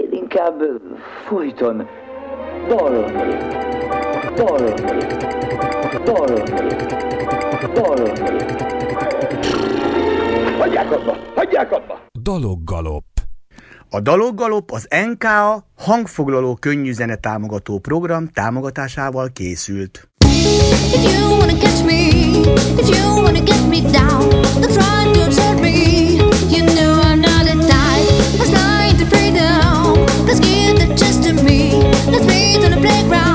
Én inkább folyton dalolnék, dalolnék, dalolnék, dalolnék. Hagyják abba! Hagyják abba! Daloggalop. A Daloggalop az NKA hangfoglaló könnyű támogató program támogatásával készült. If you wanna catch me, if you wanna get me down, don't try to observe me. You Let's on the playground.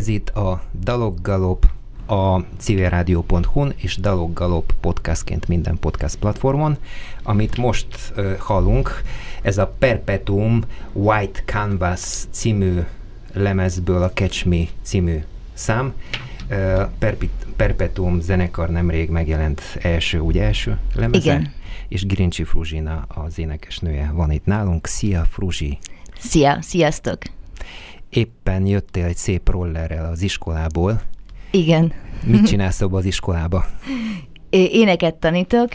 Ez itt a Daloggalop a civilrádió.hu-n és Daloggalop podcastként minden podcast platformon. Amit most uh, hallunk, ez a Perpetuum White Canvas című lemezből a Catch Me című szám. Uh, Perpet- Perpetuum zenekar nemrég megjelent első, ugye első lemeze? Igen. És Girincsi Fruzsina az énekesnője van itt nálunk. Szia Fruzsi! Szia, sziasztok! Éppen jöttél egy szép rollerrel az iskolából. Igen, Mit csinálsz abban az iskolába? Éneket tanítok.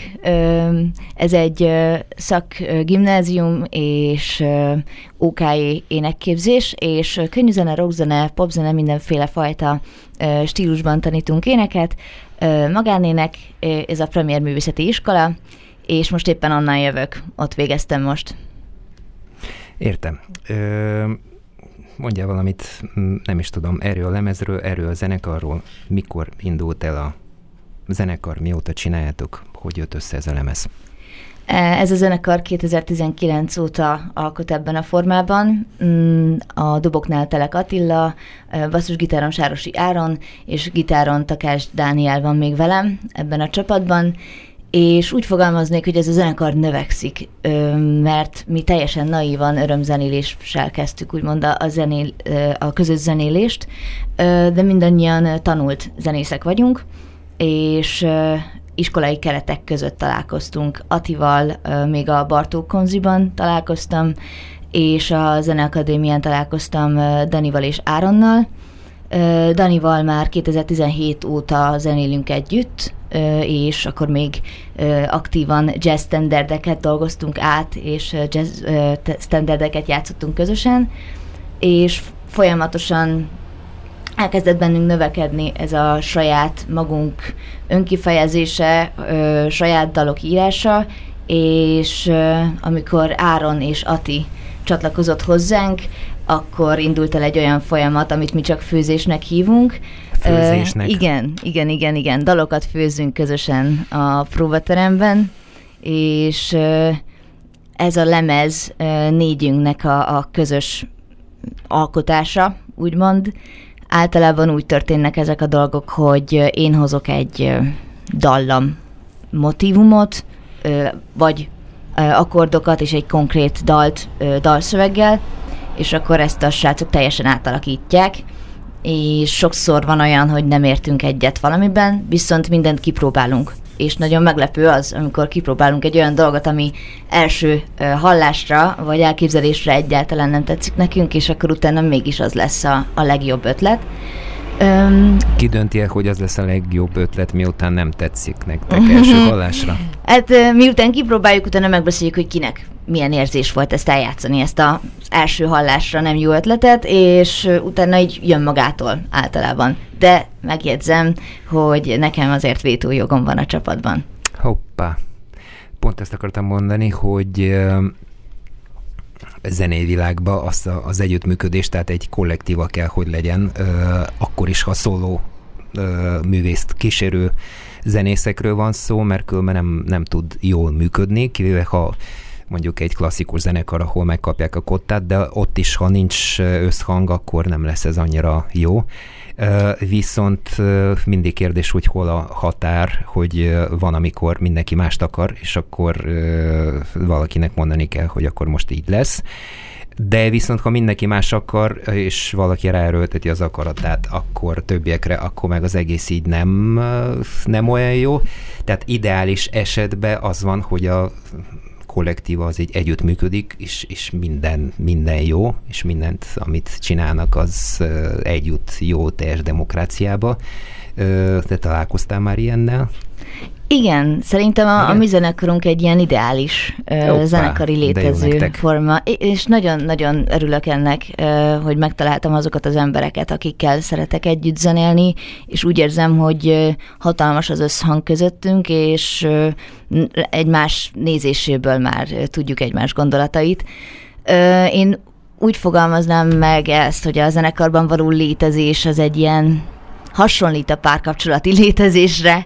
Ez egy szakgimnázium és ö, OKI énekképzés, és könnyűzene, rockzene, popzene, mindenféle fajta stílusban tanítunk éneket. Magánének, ez a Premier Művészeti Iskola, és most éppen onnan jövök, ott végeztem most. Értem. Ö, mondjál valamit, nem is tudom, erről a lemezről, erről a zenekarról, mikor indult el a zenekar, mióta csináljátok, hogy jött össze ez a lemez? E, Ez a zenekar 2019 óta alkot ebben a formában. Mm, A doboknál Telek Attila, e, basszusgitáron Sárosi Áron, és gitáron Takás Dániel van még velem ebben a csapatban, és úgy fogalmaznék, hogy ez a zenekar növekszik, mert mi teljesen naívan örömzenéléssel kezdtük, úgymond a, zenél, a közös zenélést, de mindannyian tanult zenészek vagyunk, és iskolai keretek között találkoztunk. Atival még a Bartók Konziban találkoztam, és a Zeneakadémián találkoztam Danival és Áronnal. Danival már 2017 óta zenélünk együtt, és akkor még aktívan jazz standardeket dolgoztunk át, és jazz standardeket játszottunk közösen, és folyamatosan elkezdett bennünk növekedni ez a saját magunk önkifejezése, saját dalok írása, és amikor Áron és Ati csatlakozott hozzánk, akkor indult el egy olyan folyamat, amit mi csak főzésnek hívunk. Főzésnek? Ö, igen, igen, igen, igen. Dalokat főzünk közösen a próbateremben, és ö, ez a lemez ö, négyünknek a, a közös alkotása, úgymond. Általában úgy történnek ezek a dolgok, hogy én hozok egy dallam motivumot, vagy akkordokat és egy konkrét dalt dalszöveggel, és akkor ezt a srácok teljesen átalakítják, és sokszor van olyan, hogy nem értünk egyet valamiben, viszont mindent kipróbálunk. És nagyon meglepő az, amikor kipróbálunk egy olyan dolgot, ami első hallásra vagy elképzelésre egyáltalán nem tetszik nekünk, és akkor utána mégis az lesz a, a legjobb ötlet. Öm, Ki dönti el, hogy az lesz a legjobb ötlet, miután nem tetszik nektek első hallásra? Hát miután kipróbáljuk, utána megbeszéljük, hogy kinek milyen érzés volt ezt eljátszani, ezt az első hallásra nem jó ötletet, és utána így jön magától általában. De megjegyzem, hogy nekem azért vétójogom van a csapatban. Hoppá. Pont ezt akartam mondani, hogy ö, zenei világban az, a- az együttműködés, tehát egy kollektíva kell, hogy legyen, akkor is, ha szóló művészt kísérő zenészekről van szó, mert különben nem, nem tud jól működni, kivéve ha mondjuk egy klasszikus zenekar, ahol megkapják a kottát, de ott is, ha nincs összhang, akkor nem lesz ez annyira jó. Viszont mindig kérdés, hogy hol a határ, hogy van, amikor mindenki mást akar, és akkor valakinek mondani kell, hogy akkor most így lesz. De viszont, ha mindenki más akar, és valaki ráerőlteti az akaratát, akkor többiekre, akkor meg az egész így nem, nem olyan jó. Tehát ideális esetben az van, hogy a kollektíva az így együttműködik, és, és minden, minden jó, és mindent, amit csinálnak, az együtt jó teljes demokráciába. Te találkoztál már ilyennel? Igen, szerintem a, a mi zenekarunk egy ilyen ideális Hoppá, zenekari létező forma, és nagyon-nagyon örülök ennek, hogy megtaláltam azokat az embereket, akikkel szeretek együtt zenélni, és úgy érzem, hogy hatalmas az összhang közöttünk, és egymás nézéséből már tudjuk egymás gondolatait. Én úgy fogalmaznám meg ezt, hogy a zenekarban való létezés az egy ilyen hasonlít a párkapcsolati létezésre.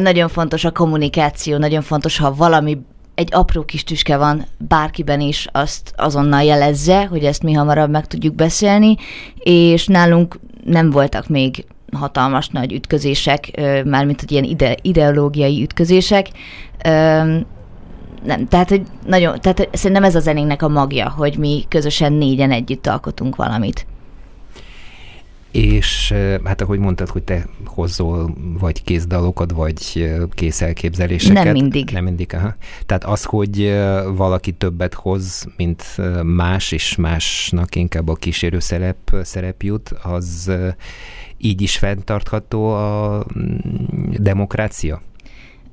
Nagyon fontos a kommunikáció, nagyon fontos, ha valami egy apró kis tüske van bárkiben is, azt azonnal jelezze, hogy ezt mi hamarabb meg tudjuk beszélni, és nálunk nem voltak még hatalmas nagy ütközések, mármint hogy ilyen ide, ideológiai ütközések. Nem, tehát, hogy nagyon, tehát hogy szerintem ez a zenénknek a magja, hogy mi közösen négyen együtt alkotunk valamit. És hát ahogy mondtad, hogy te hozol vagy kézdalokat, vagy kész elképzeléseket. Nem mindig. Nem mindig, aha. Tehát az, hogy valaki többet hoz, mint más, és másnak inkább a kísérő szerep, szerep jut, az így is fenntartható a mm, demokrácia?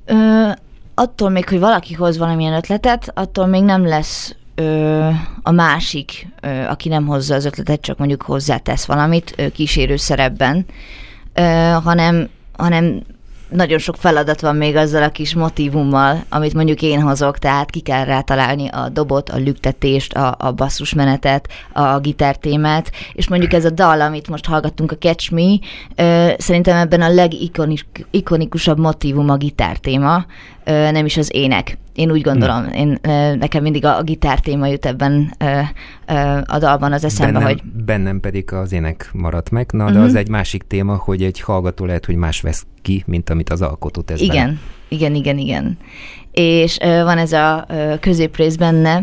Ö, attól még, hogy valaki hoz valamilyen ötletet, attól még nem lesz ö, a másik, ö, aki nem hozza az ötletet, csak mondjuk hozzátesz valamit ö, kísérő szerepben, ö, hanem, hanem nagyon sok feladat van még azzal a kis motivummal, amit mondjuk én hozok, tehát ki kell rá találni a dobot, a lüktetést, a, a basszusmenetet, a gitártémát, és mondjuk ez a dal, amit most hallgattunk, a Catch Me, ö, szerintem ebben a legikonikusabb motivum a gitártéma, nem is az ének. Én úgy gondolom, én, ö, nekem mindig a, a gitár téma jut ebben a dalban az eszembe, bennem, hogy bennem pedig az ének maradt meg. Na, de Mhm. az egy másik téma, hogy egy hallgató lehet, hogy más vesz ki, mint amit az alkotó tesz bele. Igen, igen, igen, igen. És van ez a középrész benne,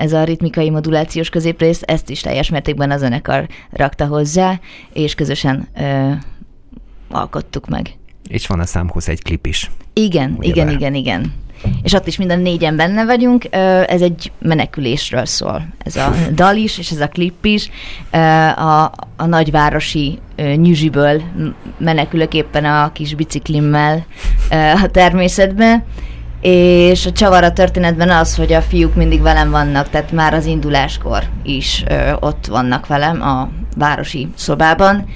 ez a ritmikai modulációs középrész, ezt is teljes mértékben a zenekar rakta hozzá, és közösen alkottuk meg. És van a számhoz egy klip is. Igen, Ugye igen, vele? igen, igen. És ott is minden négyen benne vagyunk, ez egy menekülésről szól. Ez a dal is, és ez a klip is. A, a nagyvárosi nyüzsiből menekülök éppen a kis biciklimmel a természetbe, és a csavar a történetben az, hogy a fiúk mindig velem vannak, tehát már az induláskor is ö, ott vannak velem a városi szobában,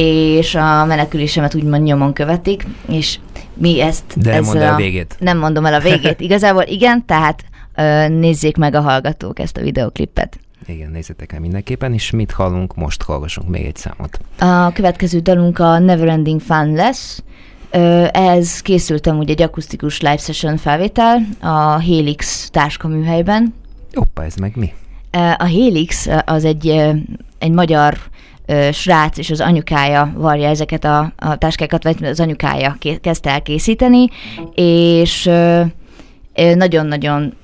és a menekülésemet úgymond nyomon követik, és mi ezt... De nem ezzel el a végét. Nem mondom el a végét. Igazából igen, tehát nézzék meg a hallgatók ezt a videoklipet. Igen, nézzetek el mindenképpen, és mit hallunk, most hallgassunk még egy számot. A következő dalunk a Neverending Fun lesz. Ehhez készültem úgy egy akusztikus live session felvétel a Helix táskaműhelyben. Hoppa, ez meg mi? A Helix az egy, egy magyar ö, srác és az anyukája varja ezeket a, a táskákat, vagy az anyukája ké- kezdte el készíteni, és ö, nagyon-nagyon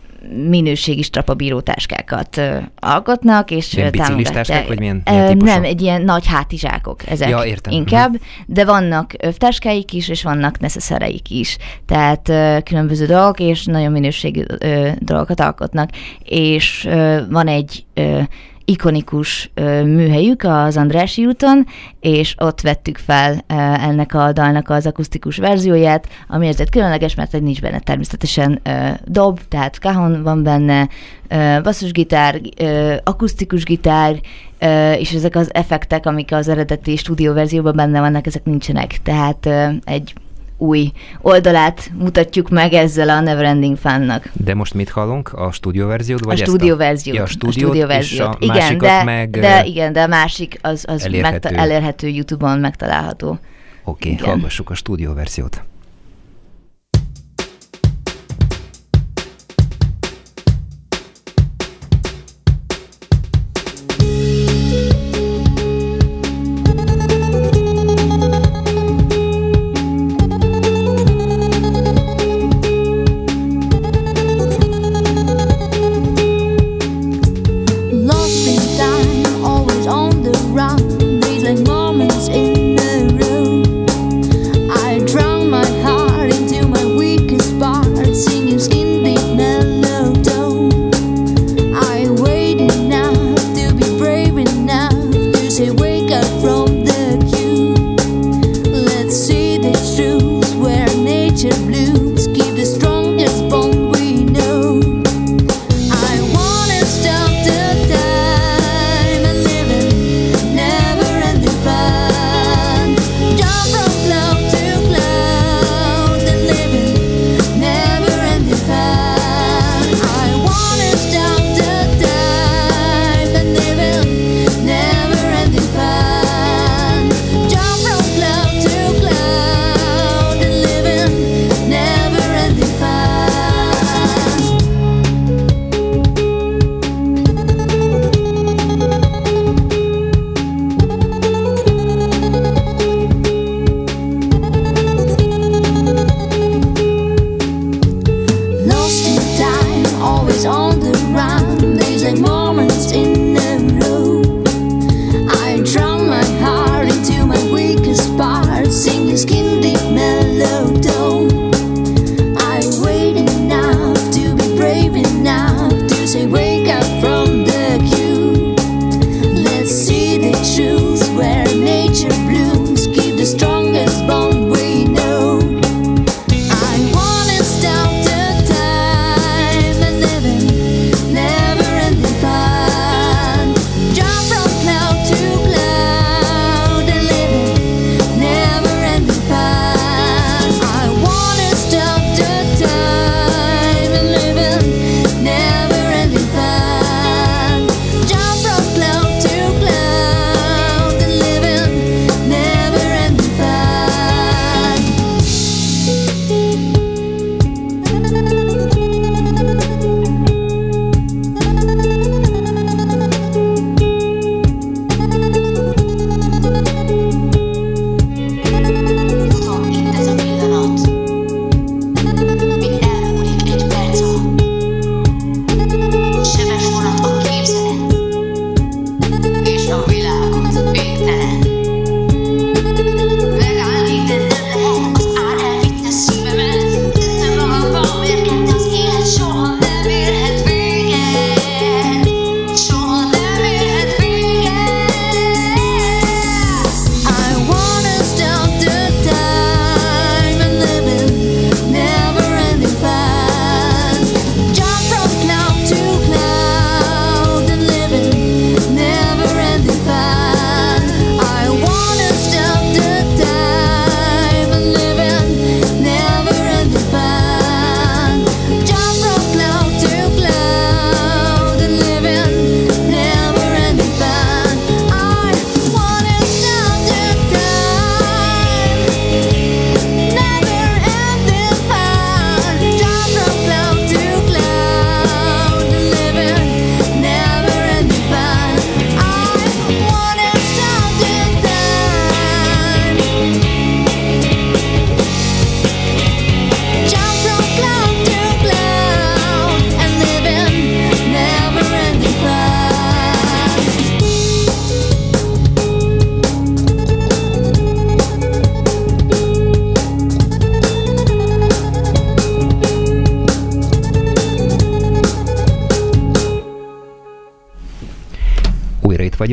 minőségi strapabíró táskákat ö, alkotnak, és Ilyen biciklis táskák, vagy milyen- milyen típusok? Nem, egy ilyen nagy hátizsákok ezek Ja, értem. inkább, de vannak övtáskáik is, és vannak neszeszereik is. Tehát ö, különböző dolgok, és nagyon minőségű ö, dolgokat alkotnak. És ö, van egy ö, ikonikus műhelyük az Andrási úton, és ott vettük fel ennek a dalnak az akusztikus verzióját, ami ezért különleges, mert nincs benne természetesen dob, tehát kahon van benne, basszusgitár, akusztikus gitár, és ezek az effektek, amik az eredeti stúdióverzióban benne vannak, ezek nincsenek. Tehát egy új oldalát mutatjuk meg ezzel a Neverending Fun-nak. De most mit hallunk? A stúdióverziót? Vagy a stúdióverziót. Ja, a a stúdiót, stúdióverziót. és a igen, de, meg... de, igen, de a másik az, az elérhető. elérhető. elérhető YouTube-on megtalálható. Oké, okay, igen. hallgassuk a stúdióverziót.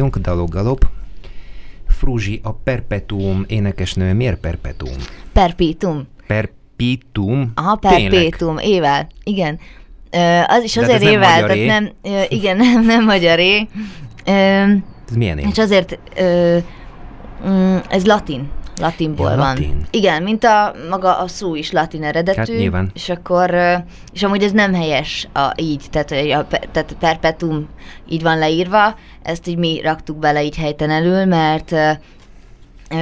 Vagyunk, Dalog Galop. Fruzsi, a Perpetuum énekesnő, miért Perpetuum? Perpétum. Perpetuum? Aha, Tényleg? perpétum, ével. Igen. Ö, az is De hát azért ez nem ével, tehát nem, ö, igen, nem, nem magyaré. Ö, Ez milyen év? és azért ö, mm, ez latin. Latinból Ja, van. latin. Igen, mint a maga a szó is latin eredetű. Hát nyilván. És akkor, és amúgy ez nem helyes a, így, tehát, a, tehát perpetum így van leírva, ezt így mi raktuk bele így helytelenül, mert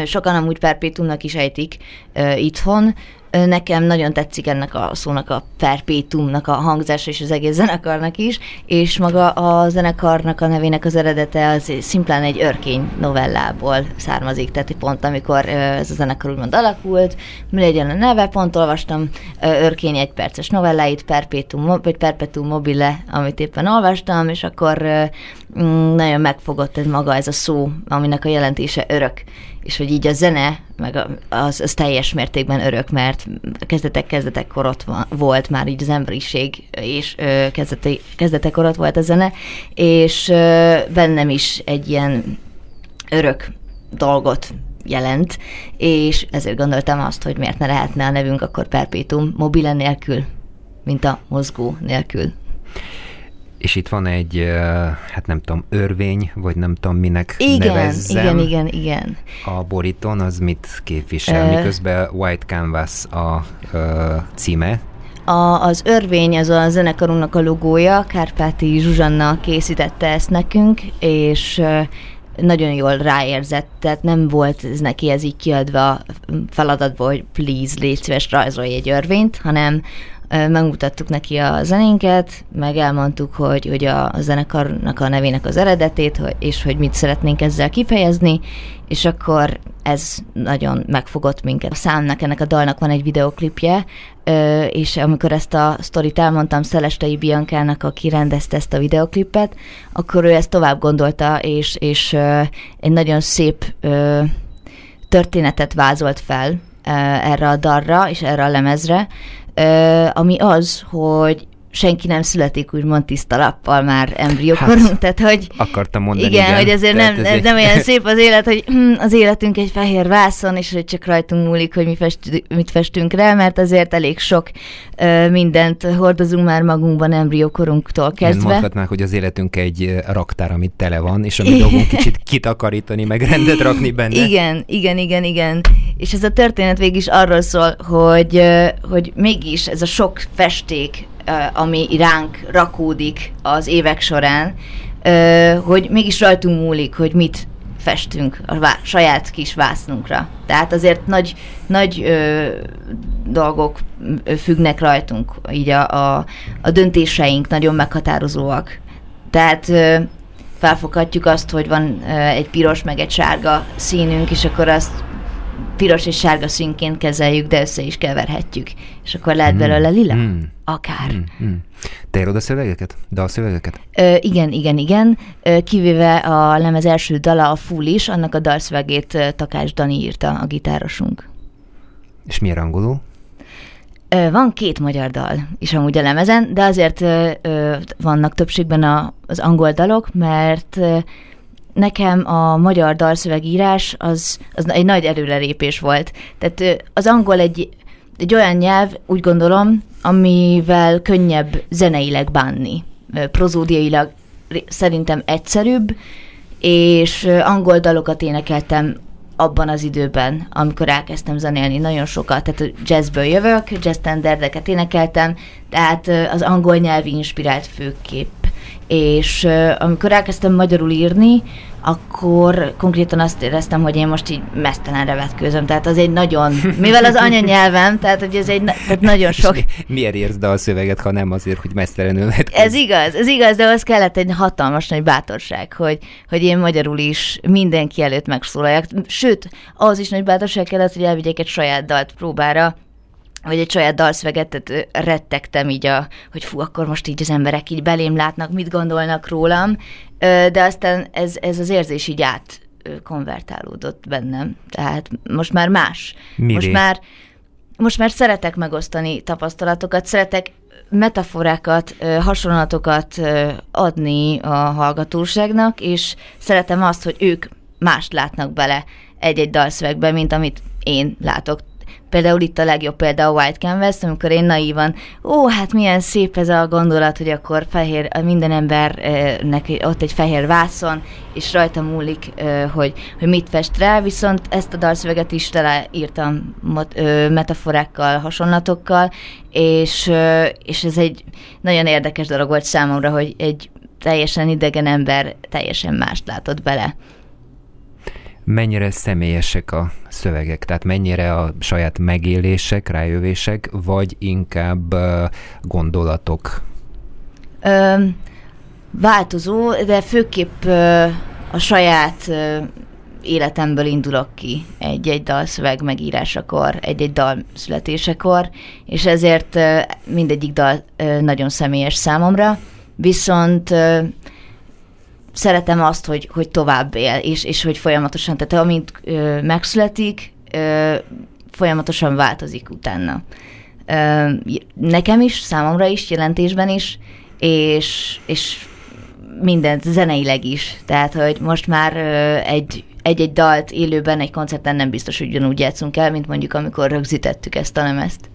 Sokan amúgy perpétumnak is ejtik ö, itthon. Nekem nagyon tetszik ennek a szónak a perpétumnak a hangzása és az egész zenekarnak is, és maga a zenekarnak a nevének az eredete az szimplán egy örkény novellából származik, tehát pont amikor ez a zenekar úgymond alakult, mi legyen a neve, pont olvastam örkény egy perces novelláit, Perpetuum, Mo- vagy Perpetuum mobile, amit éppen olvastam, és akkor mm, nagyon megfogott ez maga ez a szó, aminek a jelentése örök, és hogy így a zene, meg az, az teljes mértékben örök, mert kezdetek kezdetekkor ott volt már így az emberiség, és kezdete, kezdetekkor ott volt a zene, és bennem is egy ilyen örök dolgot jelent, és ezért gondoltam azt, hogy miért ne lehetne a nevünk akkor Perpetuum mobile nélkül, mint a mozgó nélkül. És itt van egy, hát nem tudom, örvény, vagy nem tudom minek Igen, nevezzem. igen, igen, igen. A borítón az mit képvisel, Ö. miközben White Canvas a ö, címe. A, az örvény, az a zenekarunknak a logója, Kárpáti Zsuzsanna készítette ezt nekünk, és ö, nagyon jól ráérzett, tehát nem volt ez neki ez így kiadva feladatból, hogy please, légy szíves, rajzolj egy örvényt, hanem megmutattuk neki a zenénket, meg elmondtuk, hogy, hogy a, zenekarnak a nevének az eredetét, és hogy mit szeretnénk ezzel kifejezni, és akkor ez nagyon megfogott minket. A számnak, ennek a dalnak van egy videoklipje, és amikor ezt a sztorit elmondtam Szelestei Biankának, aki rendezte ezt a videoklipet, akkor ő ezt tovább gondolta, és, és egy nagyon szép történetet vázolt fel erre a dalra és erre a lemezre, ami az, hogy senki nem születik úgymond tiszta lappal már embriókorunk, Hát, tehát hogy Akartam mondani, igen, igen. hogy ezért Tehát nem, ez ez egy- nem olyan szép az élet, hogy hm, az életünk egy fehér vászon, és hogy csak rajtunk múlik, hogy mi fest, mit festünk rá, mert azért elég sok ö, mindent hordozunk már magunkban embriókorunktól Igen, kezdve. mondhatnák, hogy az életünk egy raktár, amit tele van, és a mi dolgunk kicsit kitakarítani, meg rendet rakni benne. Igen, igen, igen, igen. És ez a történet végig is arról szól, hogy, hogy mégis ez a sok festék, ami ránk rakódik az évek során, hogy mégis rajtunk múlik, hogy mit festünk a vá- saját kis vásznunkra. Tehát azért nagy, nagy ö, dolgok függnek rajtunk, így a, a, a döntéseink nagyon meghatározóak. Tehát ö, felfoghatjuk azt, hogy van ö, egy piros meg egy sárga színünk, és akkor azt piros és sárga színként kezeljük, de össze is keverhetjük. És akkor lehet belőle lila? Mm. Akár. Mm, mm. Te írod a szövegeket? Dalszövegeket? Ö, igen, igen, igen. Kivéve a lemez első dala, a Full is, annak a dalszövegét Takás Dani írta, a gitárosunk. És miért angolul? Van két magyar dal is amúgy a lemezen, de azért vannak többségben a, az angol dalok, mert nekem a magyar dalszövegírás az, az egy nagy előrelépés volt. Tehát az angol egy, egy olyan nyelv, úgy gondolom, amivel könnyebb zeneileg bánni. Prozódiailag szerintem egyszerűbb, és angol dalokat énekeltem abban az időben, amikor elkezdtem zenélni nagyon sokat, tehát jazzből jövök, jazz énekeltem, tehát az angol nyelvi inspirált főképp. És amikor elkezdtem magyarul írni, akkor konkrétan azt éreztem, hogy én most így mesztelenre vetkőzöm, tehát az egy nagyon, mivel az anyanyelvem, tehát hogy ez egy tehát nagyon sok, miért írsz dalszöveget, ha nem azért, hogy mesztelenül lehet ez igaz, ez igaz, de az kellett egy hatalmas nagy bátorság, hogy, hogy én magyarul is mindenki előtt megszólaljak. Sőt, az is nagy bátorság kellett, hogy elvigyek egy saját dalt próbára, vagy egy saját dalszöveget, tehát rettegtem így, a, hogy fú, akkor most így az emberek így belém látnak, mit gondolnak rólam, de aztán ez, ez az érzés így át konvertálódott bennem. Tehát most már más. Miré? Most már most már szeretek megosztani tapasztalatokat, szeretek metaforákat, hasonlatokat adni a hallgatóságnak, és szeretem azt, hogy ők mást látnak bele egy-egy dalszövegbe, mint amit én látok. Például itt a legjobb példa a White Canvas, amikor én naívan, ó, hát milyen szép ez a gondolat, hogy akkor fehér, minden embernek ott egy fehér vászon, és rajta múlik, hogy, hogy mit fest rá, viszont ezt a dalszöveget is tele írtam mot, ö, metaforákkal, hasonlatokkal, és, és ez egy nagyon érdekes dolog volt számomra, hogy egy teljesen idegen ember teljesen mást látott bele. Mennyire személyesek a szövegek, tehát mennyire a saját megélések, rájövések, vagy inkább gondolatok? Ö, változó, de főképp a saját életemből indulok ki egy-egy dalszöveg megírásakor, egy-egy dal születésekor, és ezért mindegyik dal nagyon személyes számomra, viszont szeretem azt, hogy, hogy tovább él, és, és hogy folyamatosan, tehát amint ö, megszületik, ö, folyamatosan változik utána. Ö, nekem is, számomra is, jelentésben is, és, és mindent zeneileg is. Tehát, hogy most már ö, egy egy-egy dalt élőben egy koncerten nem biztos, hogy ugyanúgy játszunk el, mint mondjuk amikor rögzítettük ezt a lemezt.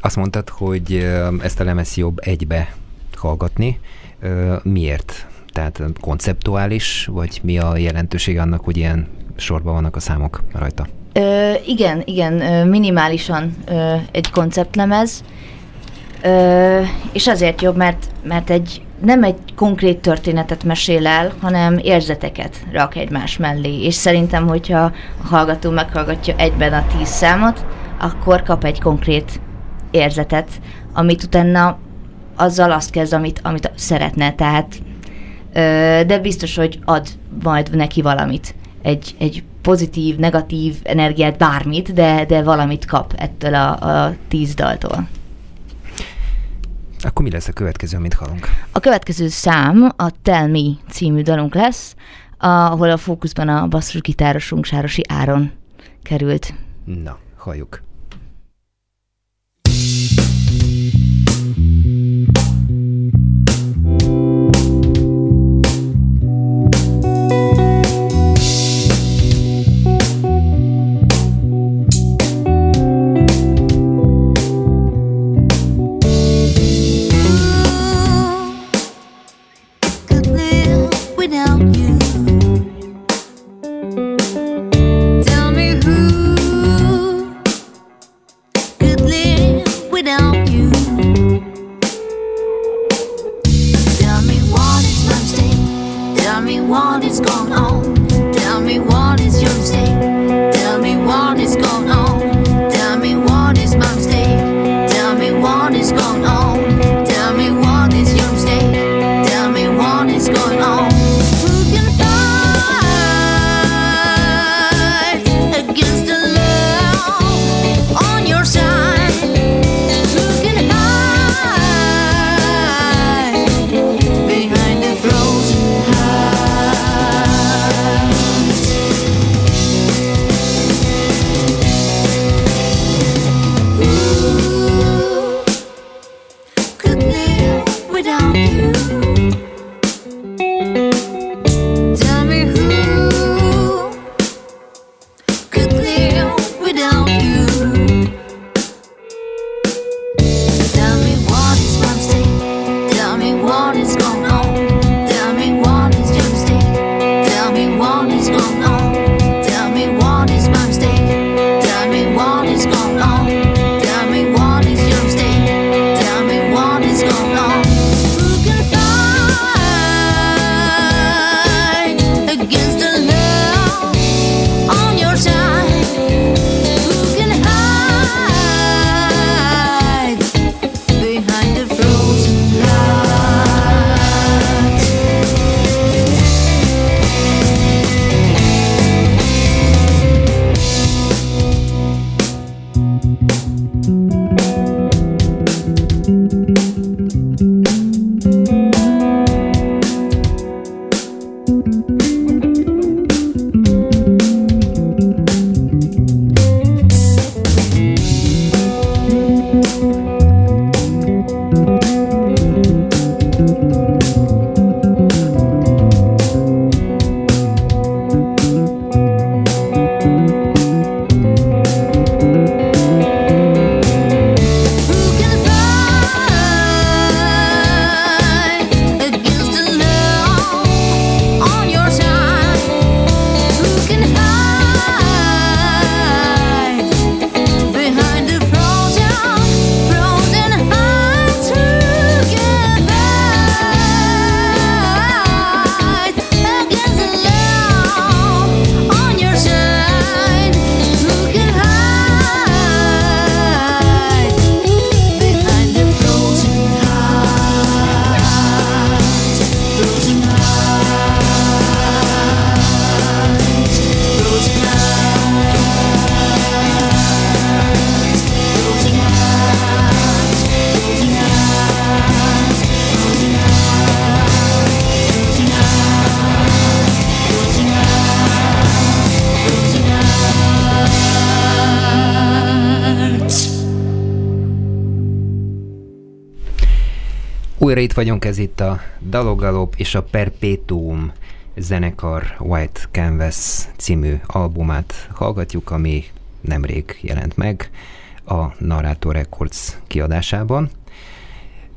Azt mondtad, hogy ezt a lemez jobb egybe hallgatni. Miért? Tehát konceptuális, vagy mi a jelentőség annak, hogy ilyen sorban vannak a számok rajta? Ö, igen, igen, minimálisan ö, egy konceptlemez, ö, és azért jobb, mert, mert egy nem egy konkrét történetet mesél el, hanem érzeteket rak egymás mellé. És szerintem, hogyha a hallgató meghallgatja egyben a tíz számot, akkor kap egy konkrét érzetet, amit utána azzal azt kezd, amit, amit szeretne. Tehát, de biztos, hogy ad majd neki valamit. Egy, egy pozitív, negatív energiát, bármit, de, de valamit kap ettől a, a tíz daltól. Akkor mi lesz a következő, amit hallunk? A következő szám a Tell Me című dalunk lesz, ahol a fókuszban a basszusgitárosunk Sárosi Áron került. Na, halljuk. Itt vagyunk, ez itt a Dalogalop és a Perpetuum zenekar White Canvas című albumát hallgatjuk, ami nemrég jelent meg a Narrator Records kiadásában.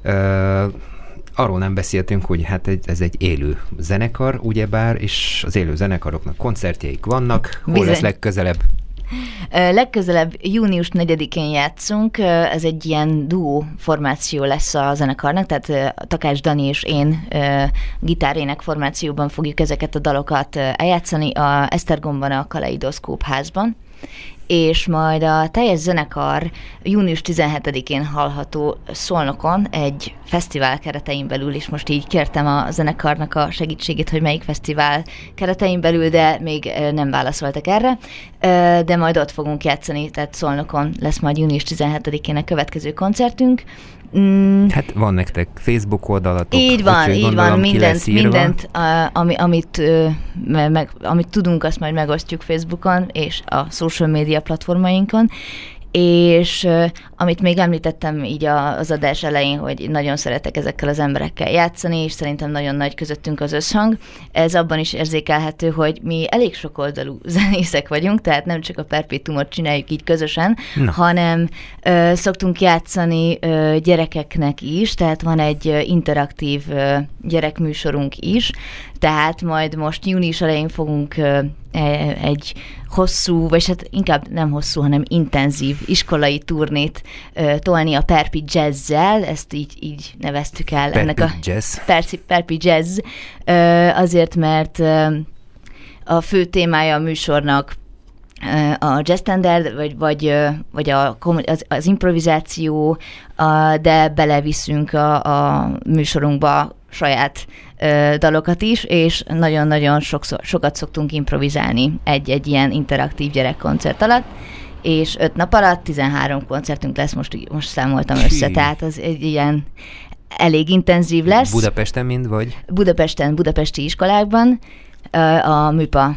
Ö, arról nem beszéltünk, hogy hát egy- ez egy élő zenekar, ugyebár, és az élő zenekaroknak koncertjeik vannak. Hol Bizony. lesz legközelebb? Legközelebb június 4-én játszunk, ez egy ilyen duó formáció lesz a zenekarnak, tehát Takács Dani és én gitárének formációban fogjuk ezeket a dalokat eljátszani a Esztergomban a Kaleidoszkóp házban és majd a teljes zenekar június 17-én hallható Szolnokon egy fesztivál keretein belül, és most így kértem a zenekarnak a segítségét, hogy melyik fesztivál keretein belül, de még nem válaszoltak erre, de majd ott fogunk játszani, tehát Szolnokon lesz majd június 17-én a következő koncertünk. Mm, Hát van nektek Facebook oldalatok. így van, úgyhogy így gondolom, van, mindent, mindent a, ami, amit, ö, meg, amit tudunk, azt majd megosztjuk Facebookon és a social media platformainkon, és amit még említettem így az adás elején, hogy nagyon szeretek ezekkel az emberekkel játszani, és szerintem nagyon nagy közöttünk az összhang. Ez abban is érzékelhető, hogy mi elég sokoldalú zenészek vagyunk, tehát nem csak a perpétumot csináljuk így közösen, Na. hanem ö, szoktunk játszani ö, gyerekeknek is, tehát van egy interaktív ö, gyerekműsorunk is, tehát majd most június elején fogunk e- egy hosszú, vagy hát inkább nem hosszú, hanem intenzív iskolai turnét tolni a Perpi Jazzzel, ezt így, így neveztük el Perpi ennek a Jazz. Perci, Perpi Jazz, azért, mert a fő témája a műsornak a jazz standard, vagy, vagy, vagy a, az, az improvizáció, a, de beleviszünk a, a műsorunkba saját dalokat is, és nagyon-nagyon sokszor, sokat szoktunk improvizálni egy-egy ilyen interaktív gyerekkoncert alatt, és öt nap alatt 13 koncertünk lesz, most, most számoltam össze, tehát az egy ilyen elég intenzív lesz. Budapesten mind, vagy? Budapesten, budapesti iskolákban a műpa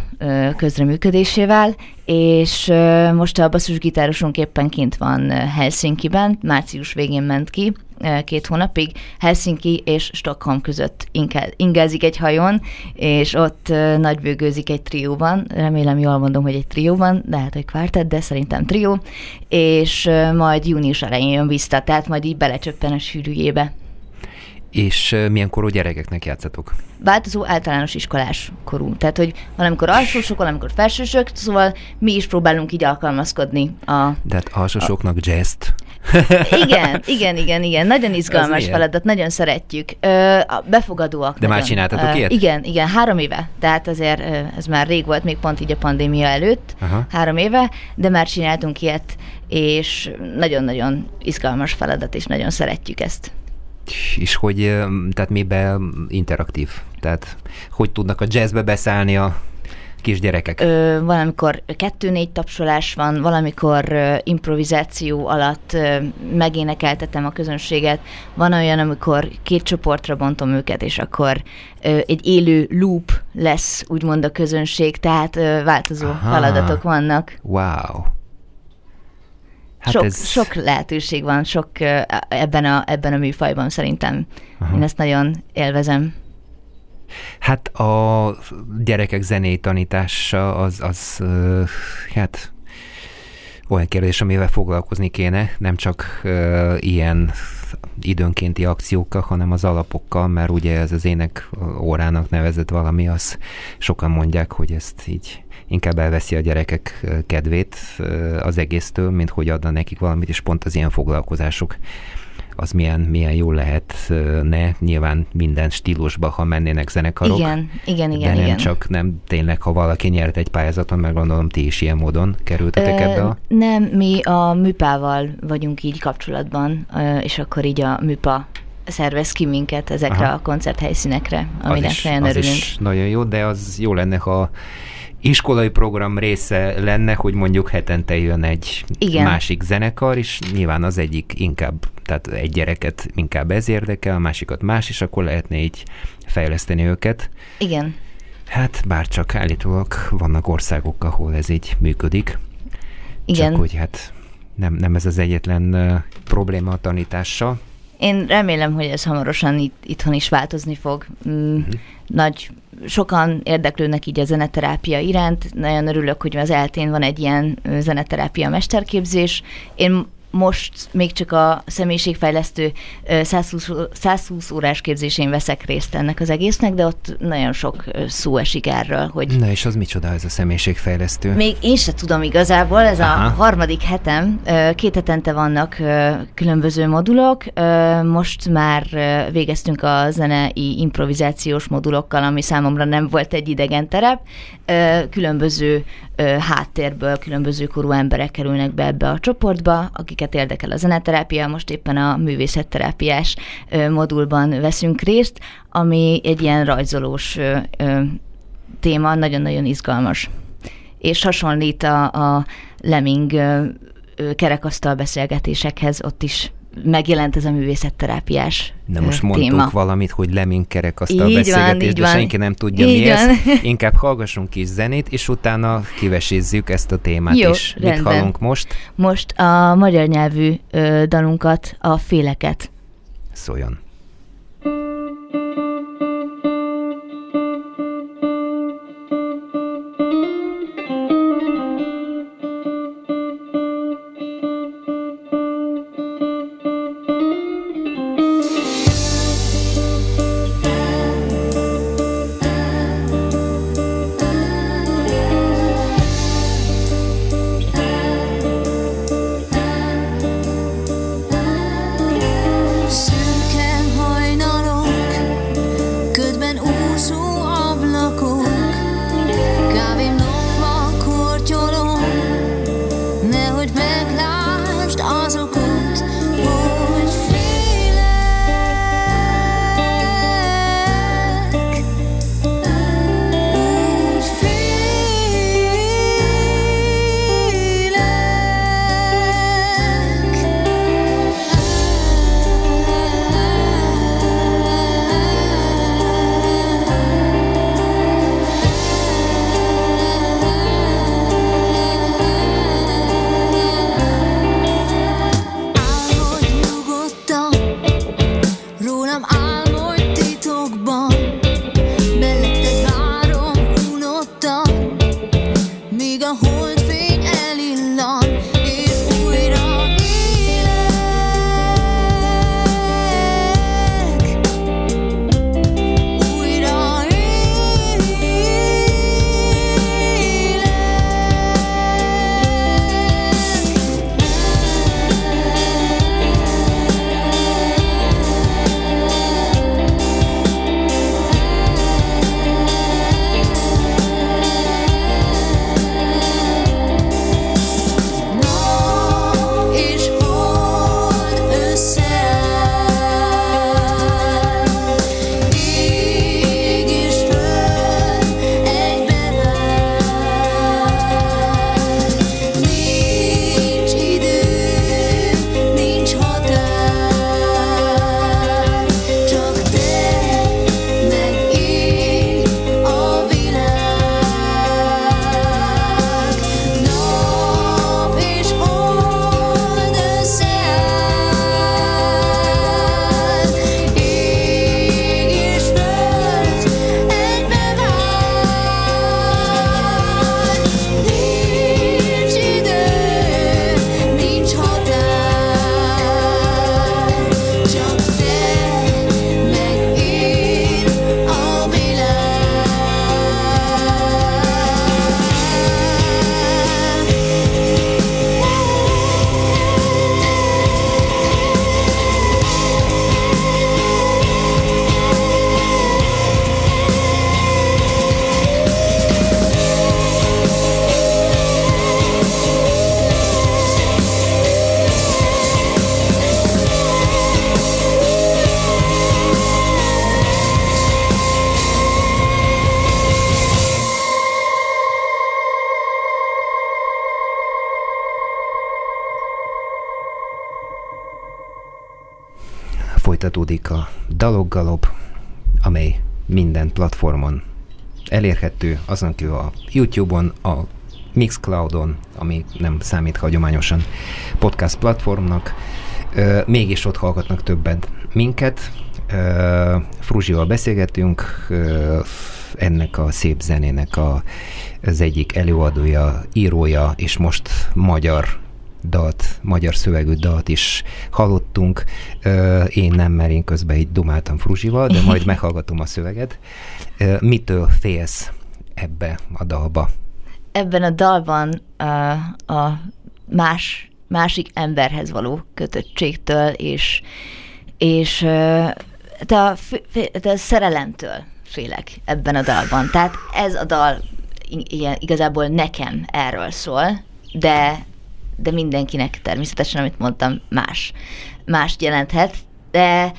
közreműködésével, és most a basszusgitárosunk éppen kint van Helsinki-ben, március végén ment ki, két hónapig, Helsinki és Stockholm között ingázik egy hajón, és ott nagybőgőzik egy trióban, remélem jól mondom, hogy egy trióban, de hát egy kvártett, de szerintem trió, és majd június elején jön vissza, tehát majd így belecsöppen a sűrűjébe. És ö, milyen korú gyerekeknek játszatok? változó általános iskolás korú. Tehát, hogy valamikor alsósok, valamikor felsősök, szóval mi is próbálunk így alkalmazkodni. A... De hát alsósoknak jazzt. Igen, igen, igen, igen. Nagyon izgalmas feladat, nagyon szeretjük. Ö, a befogadóak. De már nagyon. csináltatok Ö, ilyet? Igen, igen, három éve. Tehát azért ö, ez már rég volt, még pont így a pandémia előtt, Aha. három éve, de már csináltunk ilyet, és nagyon-nagyon izgalmas feladat, és nagyon szeretjük ezt. És hogy, tehát miben interaktív? Tehát hogy tudnak a jazzbe beszállni a kisgyerekek? Ö, valamikor kettő-négy tapsolás van, valamikor ö, improvizáció alatt ö, megénekeltetem a közönséget, van olyan, amikor két csoportra bontom őket, és akkor ö, egy élő loop lesz, úgymond a közönség, tehát ö, változó Aha. feladatok vannak. Wow. Hát sok, ez... sok lehetőség van, sok ebben a, ebben a műfajban szerintem. Aha. Én ezt nagyon élvezem. Hát a gyerekek zenei tanítása az, az hát olyan kérdés, amivel foglalkozni kéne, nem csak ilyen időnkénti akciókkal, hanem az alapokkal, mert ugye ez az ének órának nevezett valami, az sokan mondják, hogy ezt így inkább elveszi a gyerekek ö, kedvét ö, az egésztől, mint hogy adna nekik valamit, és pont az ilyen foglalkozások az milyen, milyen jó lehetne, nyilván minden stílusba, ha mennének zenekarok. Igen, igen, igen. de nem igen. csak, nem tényleg, ha valaki nyert egy pályázaton, mert gondolom ti is ilyen módon kerültetek ebbe a... Nem, mi a műpával vagyunk így kapcsolatban, ö, és akkor így a műpa szervez ki minket ezekre Aha. a koncerthelyszínekre, Az aminek is, nagyon az örülünk. is nagyon jó, de az jó lenne, ha iskolai program része lenne, hogy mondjuk hetente jön egy Igen. másik zenekar, és nyilván az egyik inkább, tehát egy gyereket inkább ez érdekel, a másikat más, és akkor lehetne így fejleszteni őket. Igen, Hát bár csak állítólag vannak országok, ahol ez így működik. igen. Csak hogy hát nem, nem ez az egyetlen uh, probléma a tanítással. Én remélem, hogy ez hamarosan itt, itthon is változni fog. Mm, Nagy, sokan érdeklődnek így a zeneterápia iránt. Nagyon örülök, hogy az eltén van egy ilyen zeneterápia mesterképzés. Én most még csak a személyiségfejlesztő ö, 120, ó- 120 órás képzésén veszek részt ennek az egésznek, de ott nagyon sok szó esik erről, hogy Na és az micsoda ez a személyiségfejlesztő? még én se tudom igazából, ez Aha. a harmadik hetem, két hetente vannak különböző modulok, most már végeztünk a zenei improvizációs modulokkal, ami számomra nem volt egy idegen terep, különböző háttérből, különböző korú emberek kerülnek be ebbe a csoportba, akiket érdekel a zeneterápia, most éppen a művészetterápiás modulban veszünk részt, ami egy ilyen rajzolós téma, nagyon-nagyon izgalmas. És hasonlít a, a Lemming kerekasztal beszélgetésekhez, ott is megjelent ez a művészetterápiás Na ö, most mondtunk téma. valamit, hogy Lemin kerekasztal Így van, beszélgetés, így de van. senki nem tudja Így mi ez. van. Inkább hallgassunk kis zenét, és utána kivesézzük ezt a témát Jó, is. Mit rendben. hallunk most? Most a magyar nyelvű ö, dalunkat, a féleket. Szóljon. Folytatódik a Daloggalop, amely minden platformon elérhető, azon kívül a YouTube-on, a Mixcloud-on, ami nem számít hagyományosan podcast platformnak, Ö, mégis ott hallgatnak többen minket. Ö, Fruzsival beszélgetünk, ö, ennek a szép zenének a, az egyik előadója, írója, és most magyar dalt, magyar szövegű dalt is hallottunk. Én nem, mert én közben így dumáltam Fruzsival, de majd meghallgatom a szöveget. Mitől félsz ebbe a dalba? Ebben a dalban a, a más, másik emberhez való kötöttségtől, és, és de a, de a szerelemtől félek ebben a dalban. Tehát ez a dal ilyen, igazából nekem erről szól, de, de mindenkinek természetesen, amit mondtam, más. Mást jelenthet, de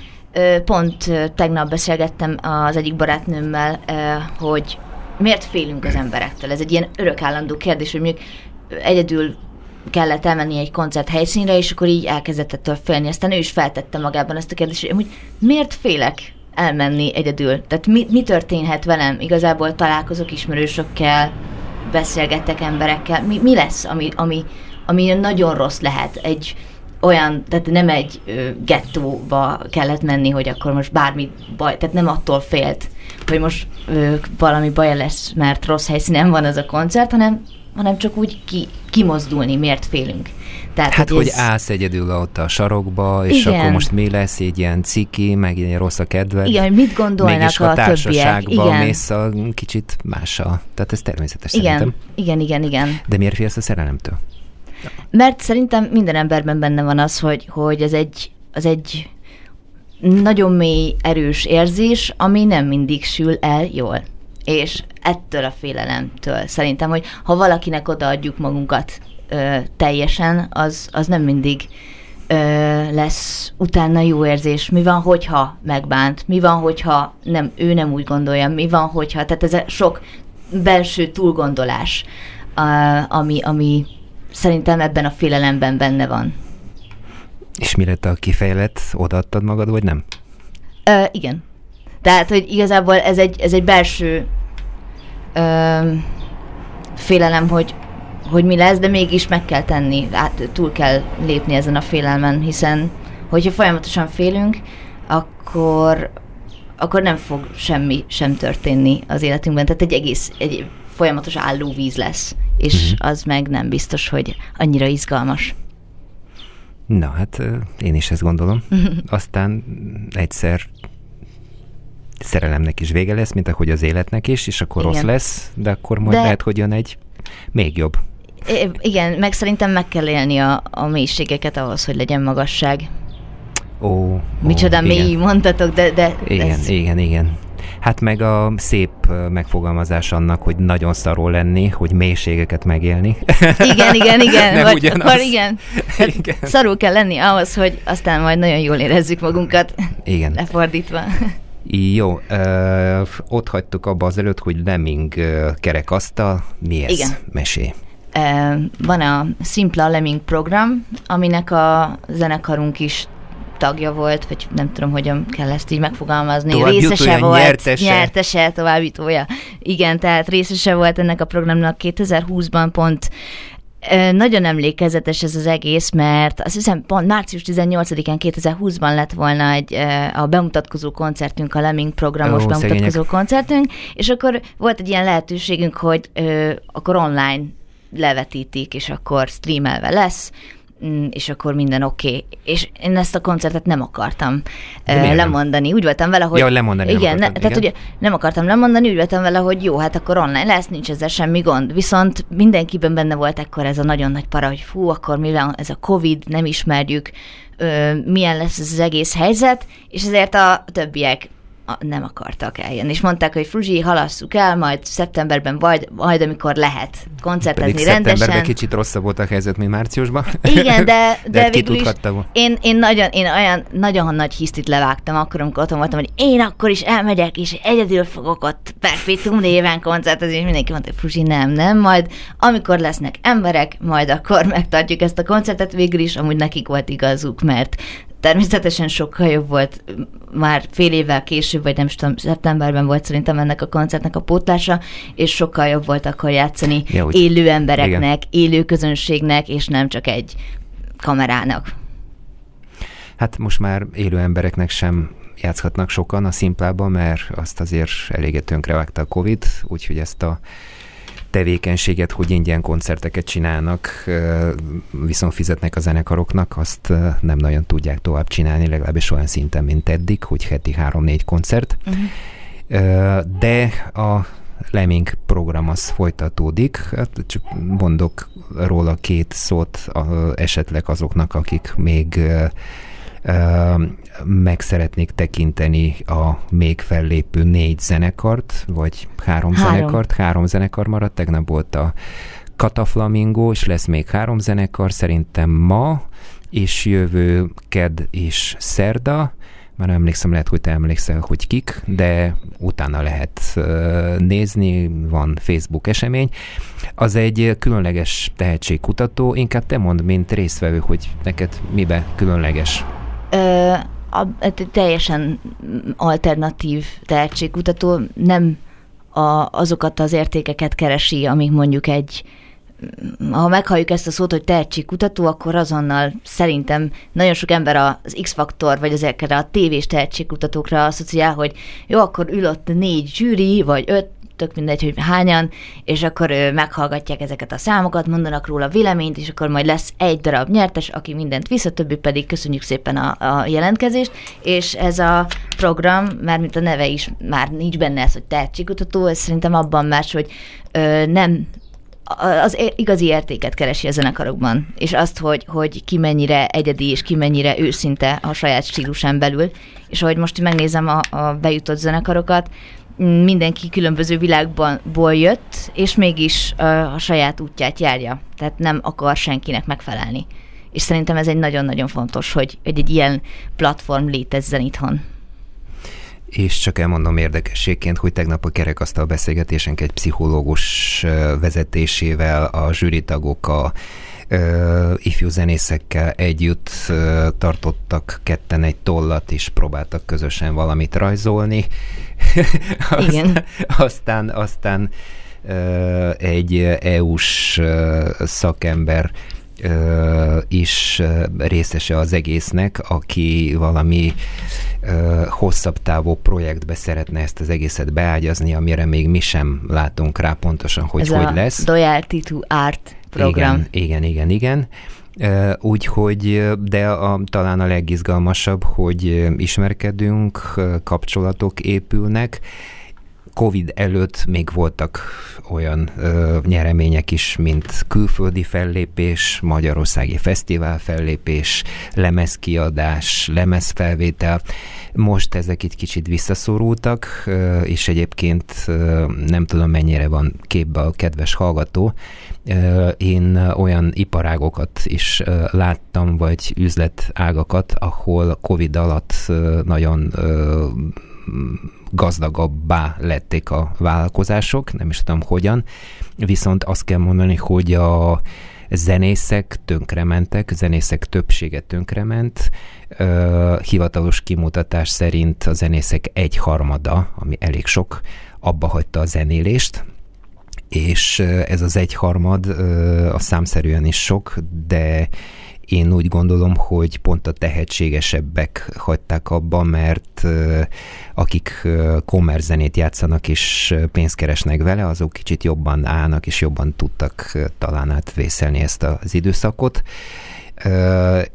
pont tegnap beszélgettem az egyik barátnőmmel, hogy miért félünk az emberektől. Ez egy ilyen örökállandó kérdés, hogy mondjuk egyedül kellett elmenni egy koncert helyszínre, és akkor így elkezdett ettől félni. Aztán ő is feltette magában ezt a kérdést, hogy miért félek elmenni egyedül? Tehát mi, mi történhet velem? Igazából találkozok ismerősökkel, beszélgetek emberekkel. Mi, mi lesz, ami, ami, ami nagyon rossz lehet? Egy olyan, tehát nem egy ö, gettóba kellett menni, hogy akkor most bármi baj, tehát nem attól félt, hogy most ö, valami baj lesz, mert rossz helyszínen van az a koncert, hanem, hanem csak úgy ki, kimozdulni, miért félünk. Tehát, Hát, hogy ez- állsz egyedül ott a sarokba, és Igen. akkor most mi lesz, egy ilyen ciki, meg ilyen rossz a kedved. Igen, hogy mit gondolnak Mégis, a többiek. társaságban Igen. mész a kicsit mással. Tehát ez természetes Igen, szerintem. igen, igen, igen. De miért félsz a szerelemtől? Mert szerintem minden emberben benne van az, hogy, hogy ez egy, az egy nagyon mély, erős érzés, ami nem mindig sül el jól. És ettől a félelemtől szerintem, hogy ha valakinek odaadjuk magunkat ö, teljesen, az, az nem mindig ö, lesz utána jó érzés. Mi van, hogyha megbánt? Mi van, hogyha nem, ő nem úgy gondolja? Mi van, hogyha... Tehát ez sok belső túlgondolás, a, ami, ami szerintem ebben a félelemben benne van. És mi lett a kifejlet? Odaadtad magad, vagy nem? Ö, igen. Tehát, hogy igazából ez egy, ez egy belső ö, félelem, hogy, hogy mi lesz, de mégis meg kell tenni, át, túl kell lépni ezen a félelmen, hiszen hogyha folyamatosan félünk, akkor, akkor nem fog semmi sem történni az életünkben. Tehát egy egész, egy folyamatos állóvíz lesz, és Mhm. az meg nem biztos, hogy annyira izgalmas. Na, hát én is ezt gondolom. Aztán egyszer szerelemnek is vége lesz, mint ahogy az életnek is, és akkor Igen. rossz lesz, de akkor majd De- lehet, hogy jön egy még jobb. É, igen, meg szerintem meg kell élni a, a mélységeket ahhoz, hogy legyen magasság. Ó, ó Micsoda igen. mély mondtatok, de, de Igen, ez, igen, igen. Hát meg a szép megfogalmazás annak, hogy nagyon szaró lenni, hogy mélységeket megélni. igen, igen, igen. Nem vagy, ugyanaz. Akkor igen. Hát Igen. Szarul kell lenni ahhoz, hogy aztán majd nagyon jól érezzük magunkat, Igen. lefordítva. Jó, ö, ott hagytuk abba az előtt, hogy Lemming kerekasztal. Mi ez? Igen. Mesé. Van a Simpla Lemming program, aminek a zenekarunk is tagja volt, vagy nem tudom, hogyan kell ezt így megfogalmazni. Részese volt, nyertese. nyertese, továbbítója. Igen, tehát részese volt ennek a programnak 2020-ban pont Nagyon emlékezetes ez az egész, mert azt hiszem pont március 18-án 2020-ban lett volna egy a bemutatkozó koncertünk, a Lemming programos Ó, bemutatkozó szegények. koncertünk, és akkor volt egy ilyen lehetőségünk, hogy ö, akkor online levetítik, és akkor streamelve lesz, és akkor minden oké. Okay. És én ezt a koncertet nem akartam miért nem? lemondani. Úgy voltam vele, hogy... Ja, lemondani nem igen, ne, akartad, tehát igen. ugye nem akartam lemondani, úgy voltam vele, hogy jó, hát akkor online lesz, nincs ezzel semmi gond. Viszont mindenkiben benne volt ekkor ez a nagyon nagy para, hogy fú, akkor mivel ez a Covid, nem ismerjük, ö, milyen lesz ez az egész helyzet, és ezért a többiek nem akartak eljönni. És mondták, hogy Fruzsi, halasszuk el, majd szeptemberben, vagy majd amikor lehet koncertezni Pedig rendesen. szeptemberben kicsit rosszabb volt a helyzet, mint márciusban. Igen, de, de, de végül is én, én, nagyon, én olyan nagyon nagy hisztit levágtam akkor, amikor otthon voltam, hogy én akkor is elmegyek, és egyedül fogok ott Perpetuum néven koncertezni, és mindenki mondta, hogy Fruzsi, nem, nem, majd amikor lesznek emberek, majd akkor megtartjuk ezt a koncertet, végül is amúgy nekik volt igazuk, mert természetesen sokkal jobb volt már fél évvel később, vagy nem is tudom, szeptemberben volt szerintem ennek a koncertnek a pótlása, és sokkal jobb volt akkor játszani Ja, úgy. élő embereknek, élő közönségnek, és nem csak egy kamerának. Hát most már élő embereknek sem játszhatnak sokan a szimplában, mert azt azért eléget tönkrevágta a Covid, úgyhogy ezt a tevékenységet, hogy ingyen koncerteket csinálnak, viszont fizetnek a zenekaroknak, azt nem nagyon tudják tovább csinálni, legalábbis olyan szinten, mint eddig, hogy heti három-négy koncert. Uh-huh. De a Lemming program az folytatódik, hát csak mondok róla két szót esetleg azoknak, akik még meg szeretnék tekinteni a még fellépő négy zenekart, vagy három, Három. zenekart, három zenekar maradt, tegnap volt a Kataflamingo, és lesz még három zenekar, szerintem ma, és jövő ked és szerda, már nem emlékszem, lehet, hogy te emlékszel, hogy kik, de utána lehet nézni, van Facebook esemény. Az egy különleges tehetségkutató, inkább te mondd, mint résztvevő, hogy neked mibe különleges. Ö, a, egy teljesen alternatív tehetségkutató nem a, azokat az értékeket keresi, amik mondjuk egy ha meghalljuk ezt a szót, hogy tehetségkutató, akkor azonnal szerintem nagyon sok ember az X-faktor, vagy ezekre a tévés tehetségkutatókra asszociál, hogy jó, akkor ül ott négy zsűri, vagy öt, tök mindegy, hogy hányan, és akkor meghallgatják ezeket a számokat, mondanak róla véleményt, és akkor majd lesz egy darab nyertes, aki mindent visz, a többi pedig köszönjük szépen a, a jelentkezést, és ez a program, már mint a neve is, már nincs benne ez, hogy tehetségkutató, ez szerintem abban más, hogy ö, nem az igazi értéket keresi a zenekarokban, és azt, hogy, hogy ki mennyire egyedi, és ki mennyire őszinte a saját stílusán belül. És ahogy most megnézem a, a bejutott zenekarokat, mindenki különböző világból jött, és mégis a saját útját járja. Tehát nem akar senkinek megfelelni. És szerintem ez egy nagyon-nagyon fontos, hogy, hogy egy ilyen platform létezzen itthon. És csak elmondom érdekességként, hogy tegnap a kerekasztal beszélgetésenk egy pszichológus vezetésével a zsűritagok a ifjú zenészekkel együtt tartottak ketten egy tollat, és próbáltak közösen valamit rajzolni. Igen. aztán, aztán egy EU-s szakember is részese az egésznek, aki valami hosszabb távú projektbe szeretne ezt az egészet beágyazni, amire még mi sem látunk rá pontosan, hogy ez hogy a lesz. Royalty to Art program. Igen, igen, igen, igen. Úgyhogy, de a, talán a legizgalmasabb, hogy ismerkedünk, kapcsolatok épülnek. Covid előtt még voltak olyan ö, nyeremények is, mint külföldi fellépés, magyarországi fesztivál fellépés, lemezkiadás, lemezfelvétel. Most ezek itt kicsit visszaszorultak, ö, és egyébként ö, nem tudom mennyire van képbe a kedves hallgató, Ö, én olyan iparágokat is ö, láttam, vagy üzletágakat, ahol Covid alatt ö, nagyon ö, gazdagabbá lették a vállalkozások, nem is tudom hogyan, viszont azt kell mondani, hogy a zenészek tönkrementek, zenészek többsége tönkrement, Ö, hivatalos kimutatás szerint a zenészek egyharmada, ami elég sok, abba hagyta a zenélést, és ez az egyharmad ö, a számszerűen is sok, de én úgy gondolom, hogy pont a tehetségesebbek hagyták abba, mert akik kommerzenét játszanak és pénzt keresnek vele, azok kicsit jobban állnak és jobban tudtak talán átvészelni ezt az időszakot.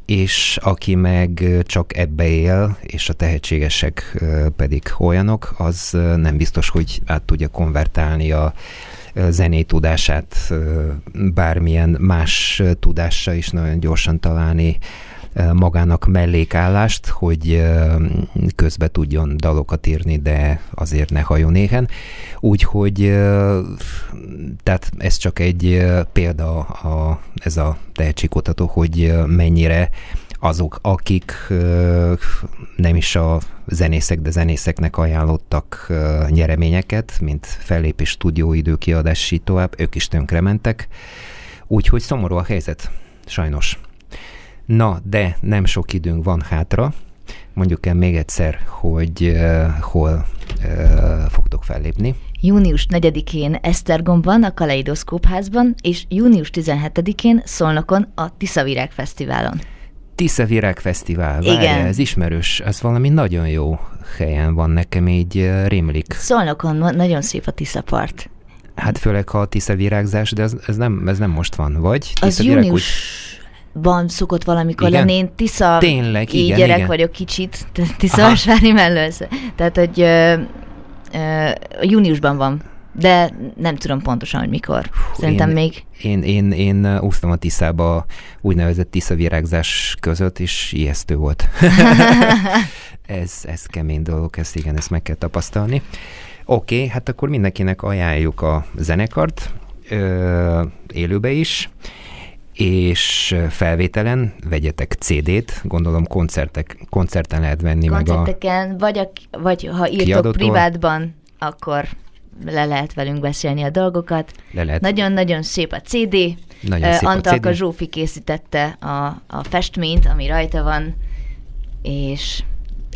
És aki meg csak ebbe él, és a tehetségesek pedig olyanok, az nem biztos, hogy át tudja konvertálni a ö, zenei tudását bármilyen más ö, tudásra is nagyon gyorsan találni magának mellékállást, hogy közbe tudjon dalokat írni, de azért ne hajon éhen. Úgyhogy tehát ez csak egy példa a, ez a tehetségkutató, hogy mennyire azok, akik nem is a zenészek, de zenészeknek ajánlottak nyereményeket, mint fellépés, stúdióidő, kiadás, így tovább, ők is tönkrementek. Úgyhogy szomorú a helyzet, sajnos. Na, de nem sok időnk van hátra. Mondjuk el még egyszer, hogy uh, hol uh, fogtok fellépni. Június 4-én Esztergomban, a Kaleidoszkóp házban, és június 17-én Szolnokon, a Tiszavirág Fesztiválon. Tisza Virág Fesztivál, várj, Igen. ez ismerős, ez valami nagyon jó helyen van nekem, így rémlik. Szolnokon na- nagyon szép a Tisza part. Hát főleg, ha a Tisza virágzás, de ez, ez, nem, ez nem most van, vagy? Az Tisza virág úgy- júniusban szokott valamikor Igen? lenni. Én Tisza Tényleg, így igen, gyerek igen. vagyok kicsit, t- Tiszavasvári mellősz. Tehát, hogy ö, ö, júniusban van, de nem tudom pontosan, hogy mikor. Szerintem én- még Én, én, én úsztam a Tiszába úgynevezett Tisza virágzás között, és ijesztő volt. ez, ez kemény dolog, ezt igen, ezt meg kell tapasztalni. Oké, okay, hát akkor mindenkinek ajánljuk a zenekart, ö, élőbe is, és felvételen vegyetek CD-t, gondolom koncertek, koncerten lehet venni meg a... koncerteken, vagy, a, vagy ha írtok Kiadótól? privátban, akkor le lehet velünk beszélni a dolgokat. Le lehet, Nagyon-nagyon szép a CD. Nagyon szép a Antalka CD. Zsófi készítette a, a festményt, ami rajta van, és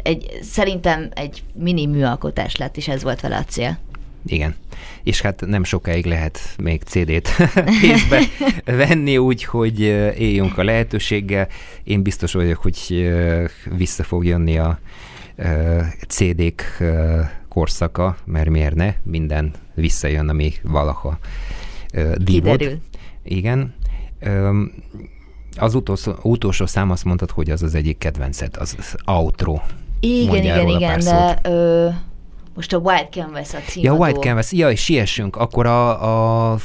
egy, szerintem egy mini műalkotás lett, és ez volt vele a cél. Igen. És hát nem sokáig lehet még CD-t kézbe venni, úgyhogy éljünk a lehetőséggel. Én biztos vagyok, hogy vissza fog jönni a CD-k korszaka, mert miért ne? Minden visszajön, ami valaha ö. Kiderül. Igen. Az utolsó, utolsó szám azt mondtad, hogy az az egyik kedvenced, az, az outro. Igen, Mondjál igen, igen, de ö, most a White Canvas a Ja, címadó. White Canvas, ja, és siessünk, akkor a, a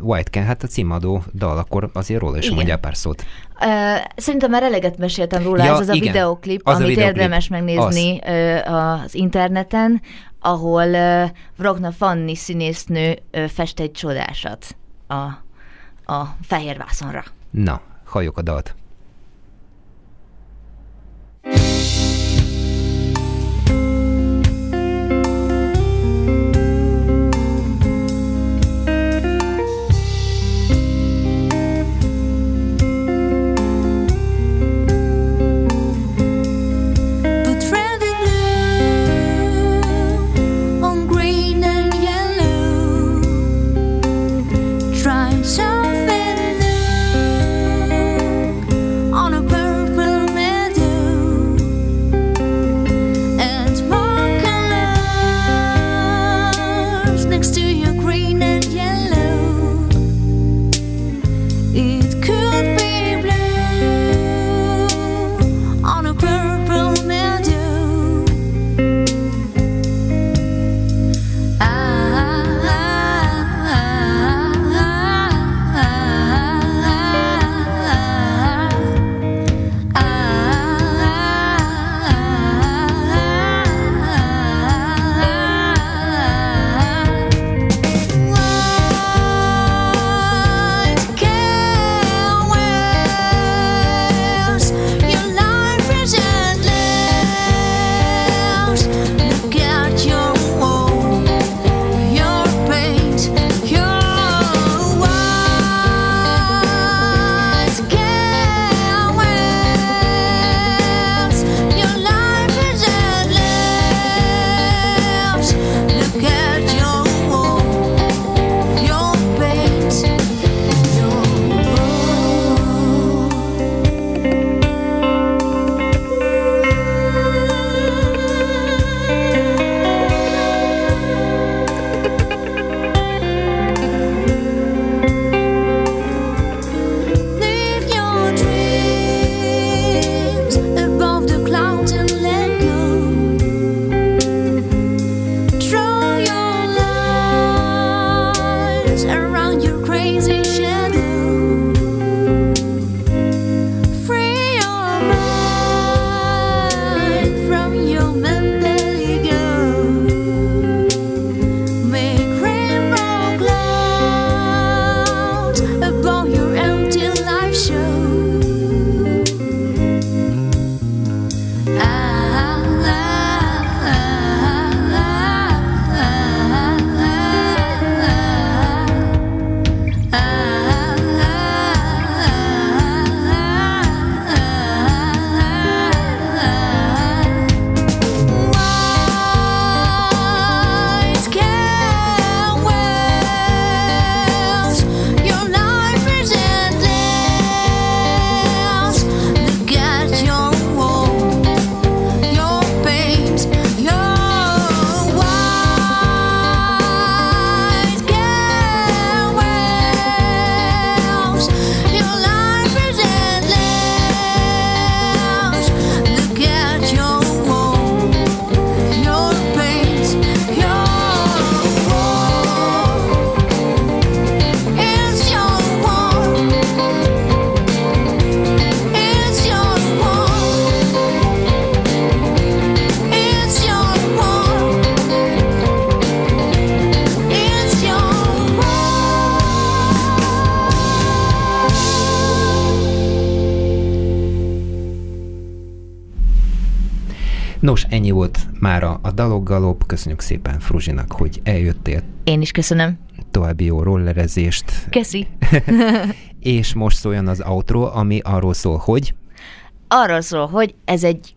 White Canvas, hát a címadó dal, akkor azért róla is Igen. mondjál pár szót. Ö, szerintem már eleget meséltem róla, Ja, ez az a igen. videoklip, Az a amit videoklip. érdemes megnézni ö, az interneten, ahol ö, Vrokna Fanni színésznő fest egy csodásat a, a fehér vászonra. Na, halljuk a dalt. Daloggalop. Köszönjük szépen Fruzsinak, hogy eljöttél. Én is köszönöm. További jó rollerezést. Keszi. És most szóljon az outro, ami arról szól, hogy Arról szól, hogy ez egy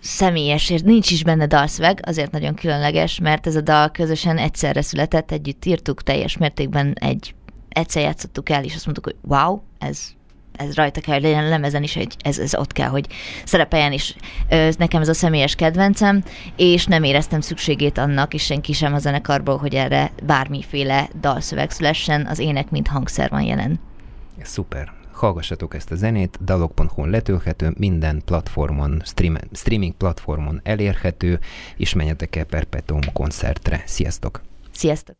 személyes, és nincs is benne dalszöveg, azért nagyon különleges, mert ez a dal közösen egyszerre született, együtt írtuk teljes mértékben egy, egyszer játszottuk el, és azt mondtuk, hogy wow, ez, ez rajta kell, hogy legyen lemezen is, hogy ez, ez ott kell, hogy szerepeljen is. Ö, Nekem ez a személyes kedvencem, és nem éreztem szükségét annak, és senki sem a zenekarból, hogy erre bármiféle dalszöveg szülessen, az ének, mint hangszer van jelen. Szuper. Hallgassatok ezt a zenét, dalog.hu letölthető, minden platformon, stream, streaming platformon elérhető, és menjetek el Perpetuum koncertre. Sziasztok! Sziasztok!